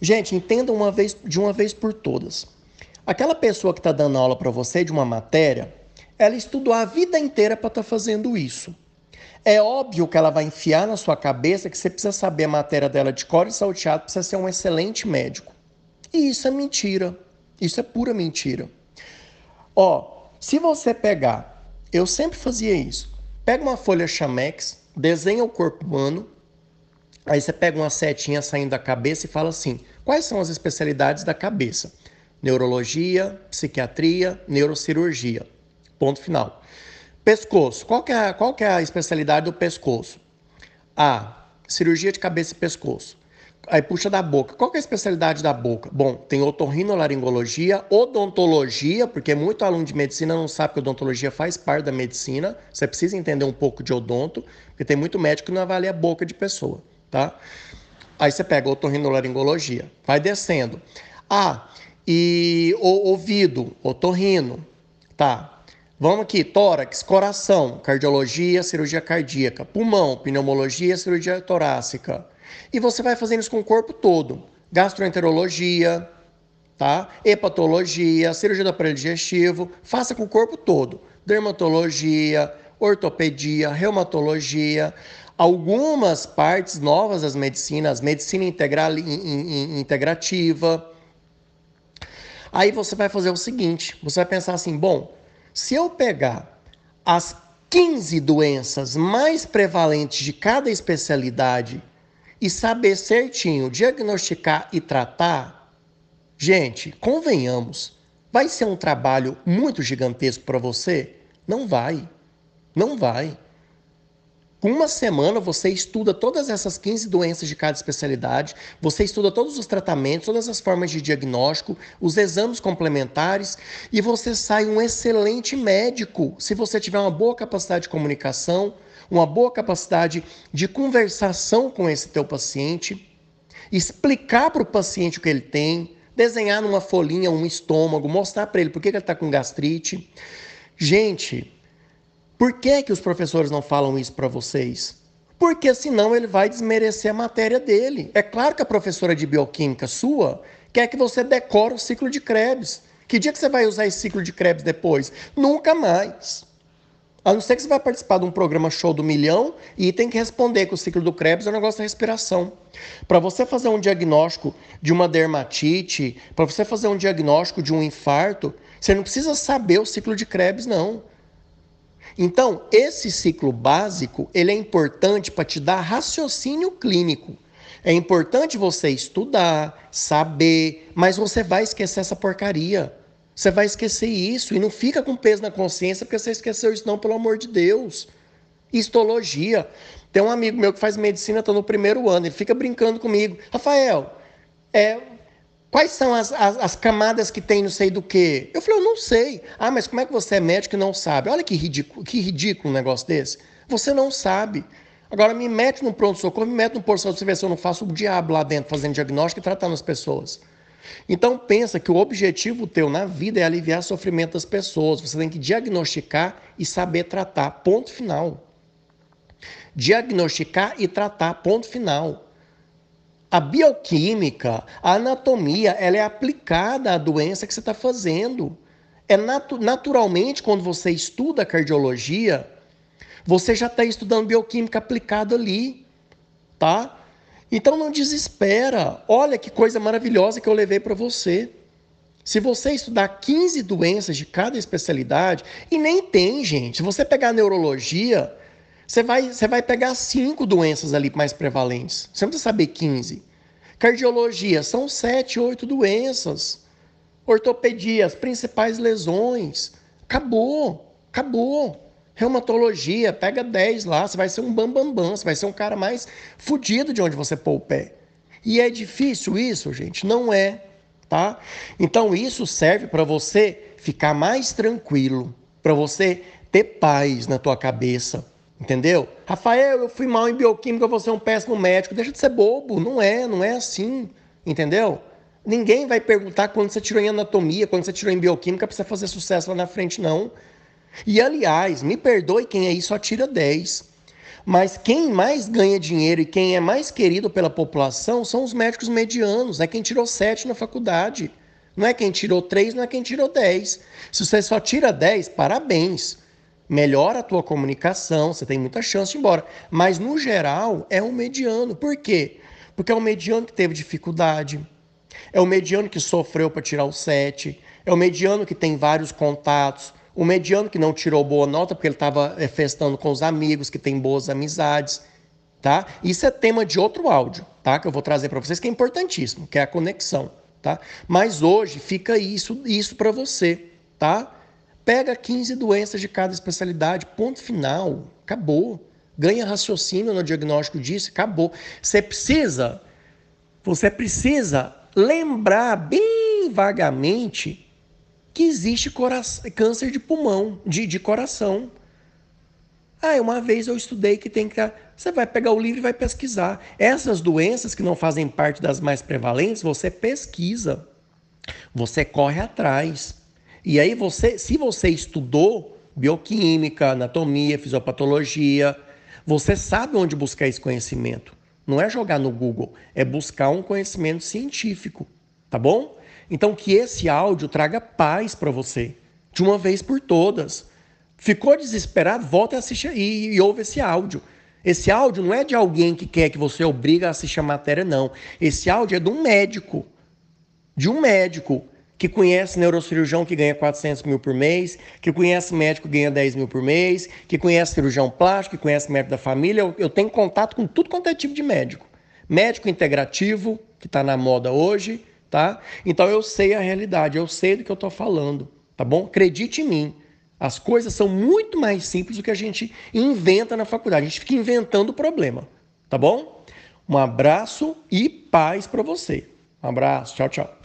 Gente, entenda uma vez, de uma vez por todas. Aquela pessoa que está dando aula para você de uma matéria, ela estudou a vida inteira para estar tá fazendo isso. É óbvio que ela vai enfiar na sua cabeça que você precisa saber a matéria dela de cor e salteado para ser um excelente médico. E isso é mentira. Isso é pura mentira. Ó, se você pegar, eu sempre fazia isso. Pega uma folha Chamex, desenha o corpo humano, aí você pega uma setinha saindo da cabeça e fala assim: quais são as especialidades da cabeça? Neurologia, psiquiatria, neurocirurgia. Ponto final. Pescoço. Qual que é, qual que é a especialidade do pescoço? A. Cirurgia de cabeça e pescoço. Aí puxa da boca. Qual é a especialidade da boca? Bom, tem otorrinolaringologia, odontologia, porque muito aluno de medicina não sabe que odontologia faz parte da medicina. Você precisa entender um pouco de odonto, porque tem muito médico que não avalia a boca de pessoa, tá? Aí você pega otorrinolaringologia, vai descendo. Ah, e o ouvido, otorrino, tá? Vamos aqui, tórax, coração, cardiologia, cirurgia cardíaca, pulmão, pneumologia, cirurgia torácica. E você vai fazendo isso com o corpo todo. Gastroenterologia, tá? Hepatologia, cirurgia do aparelho digestivo, faça com o corpo todo. Dermatologia, ortopedia, reumatologia, algumas partes novas das medicinas, medicina integral, in, in, integrativa. Aí você vai fazer o seguinte, você vai pensar assim, bom, se eu pegar as 15 doenças mais prevalentes de cada especialidade e saber certinho diagnosticar e tratar, gente, convenhamos, vai ser um trabalho muito gigantesco para você? Não vai. Não vai. Com uma semana você estuda todas essas 15 doenças de cada especialidade, você estuda todos os tratamentos, todas as formas de diagnóstico, os exames complementares e você sai um excelente médico se você tiver uma boa capacidade de comunicação, uma boa capacidade de conversação com esse teu paciente, explicar para o paciente o que ele tem, desenhar numa folhinha um estômago, mostrar para ele por que ele está com gastrite. Gente, por que, que os professores não falam isso para vocês? Porque senão ele vai desmerecer a matéria dele. É claro que a professora de bioquímica sua quer que você decore o ciclo de Krebs. Que dia que você vai usar esse ciclo de Krebs depois? Nunca mais. A não ser que você vai participar de um programa show do milhão e tem que responder que o ciclo do Krebs é o negócio da respiração. Para você fazer um diagnóstico de uma dermatite, para você fazer um diagnóstico de um infarto, você não precisa saber o ciclo de Krebs, não. Então, esse ciclo básico, ele é importante para te dar raciocínio clínico. É importante você estudar, saber, mas você vai esquecer essa porcaria. Você vai esquecer isso e não fica com peso na consciência porque você esqueceu isso não, pelo amor de Deus. Histologia. Tem um amigo meu que faz medicina, está no primeiro ano, ele fica brincando comigo. Rafael, é, Quais são as, as, as, camadas que tem não sei do que? Eu falei, eu não sei. Ah, mas como é que você é médico e não sabe? Olha que ridículo, que ridículo um negócio desse. Você não sabe. Agora me mete no pronto-socorro, me mete no posto de se eu não faço o diabo lá dentro fazendo diagnóstico e tratando as pessoas. Então pensa que o objetivo teu na vida é aliviar o sofrimento das pessoas. Você tem que diagnosticar e saber tratar. Ponto final. Diagnosticar e tratar. Ponto final. A bioquímica, a anatomia, ela é aplicada à doença que você está fazendo. É natu naturalmente, quando você estuda cardiologia, você já está estudando bioquímica aplicada ali, tá? Então não desespera. Olha que coisa maravilhosa que eu levei para você. Se você estudar 15 doenças de cada especialidade, e nem tem, gente. Se você pegar neurologia, você vai, você vai pegar cinco doenças ali mais prevalentes. Você não precisa saber 15. Cardiologia, são sete, oito doenças. Ortopedia, as principais lesões. Acabou, acabou. Reumatologia, pega 10 lá, você vai ser um bambambam, bam, bam, você vai ser um cara mais fudido de onde você pôr o pé. E é difícil isso, gente? Não é, tá? Então isso serve para você ficar mais tranquilo, para você ter paz na tua cabeça, Entendeu? Rafael, eu fui mal em bioquímica, vou ser um péssimo médico. Deixa de ser bobo. Não é, não é assim. Entendeu? Ninguém vai perguntar quando você tirou em anatomia, quando você tirou em bioquímica para você fazer sucesso lá na frente, não. E aliás, me perdoe quem aí só tira 10. Mas quem mais ganha dinheiro e quem é mais querido pela população são os médicos medianos, é quem tirou sete na faculdade. Não é quem tirou três, não é quem tirou dez. Se você só tira dez, parabéns. Melhora a tua comunicação, você tem muita chance de ir embora. Mas, no geral, é um mediano. Por quê? Porque é um mediano que teve dificuldade, é o mediano que sofreu para tirar o sete, é o mediano que tem vários contatos, o mediano que não tirou boa nota porque ele estava é, festando com os amigos, que tem boas amizades, tá? Isso é tema de outro áudio, tá? Que eu vou trazer para vocês que é importantíssimo, que é a conexão, tá? Mas hoje fica isso, isso para você, tá? Pega 15 doenças de cada especialidade, ponto final, acabou. Ganha raciocínio no diagnóstico disso, acabou. Você precisa, você precisa lembrar bem vagamente que existe câncer de pulmão, de, de coração. Ah, uma vez eu estudei que tem que. Você vai pegar o livro e vai pesquisar. Essas doenças que não fazem parte das mais prevalentes, você pesquisa. Você corre atrás. E aí você, se você estudou bioquímica, anatomia, fisiopatologia, você sabe onde buscar esse conhecimento. Não é jogar no Google, é buscar um conhecimento científico, tá bom? Então, que esse áudio traga paz para você, de uma vez por todas. Ficou desesperado? Volta e assiste e, e ouve esse áudio. Esse áudio não é de alguém que quer que você obriga a assistir a matéria, não. Esse áudio é de um médico. De um médico que conhece neurocirurgião que ganha 400 mil por mês, que conhece médico que ganha 10 mil por mês, que conhece cirurgião plástico, que conhece médico da família. Eu, eu tenho contato com tudo quanto é tipo de médico. Médico integrativo, que está na moda hoje, tá? Então eu sei a realidade, eu sei do que eu estou falando, tá bom? Acredite em mim. As coisas são muito mais simples do que a gente inventa na faculdade. A gente fica inventando o problema, tá bom? Um abraço e paz para você. Um abraço, tchau, tchau.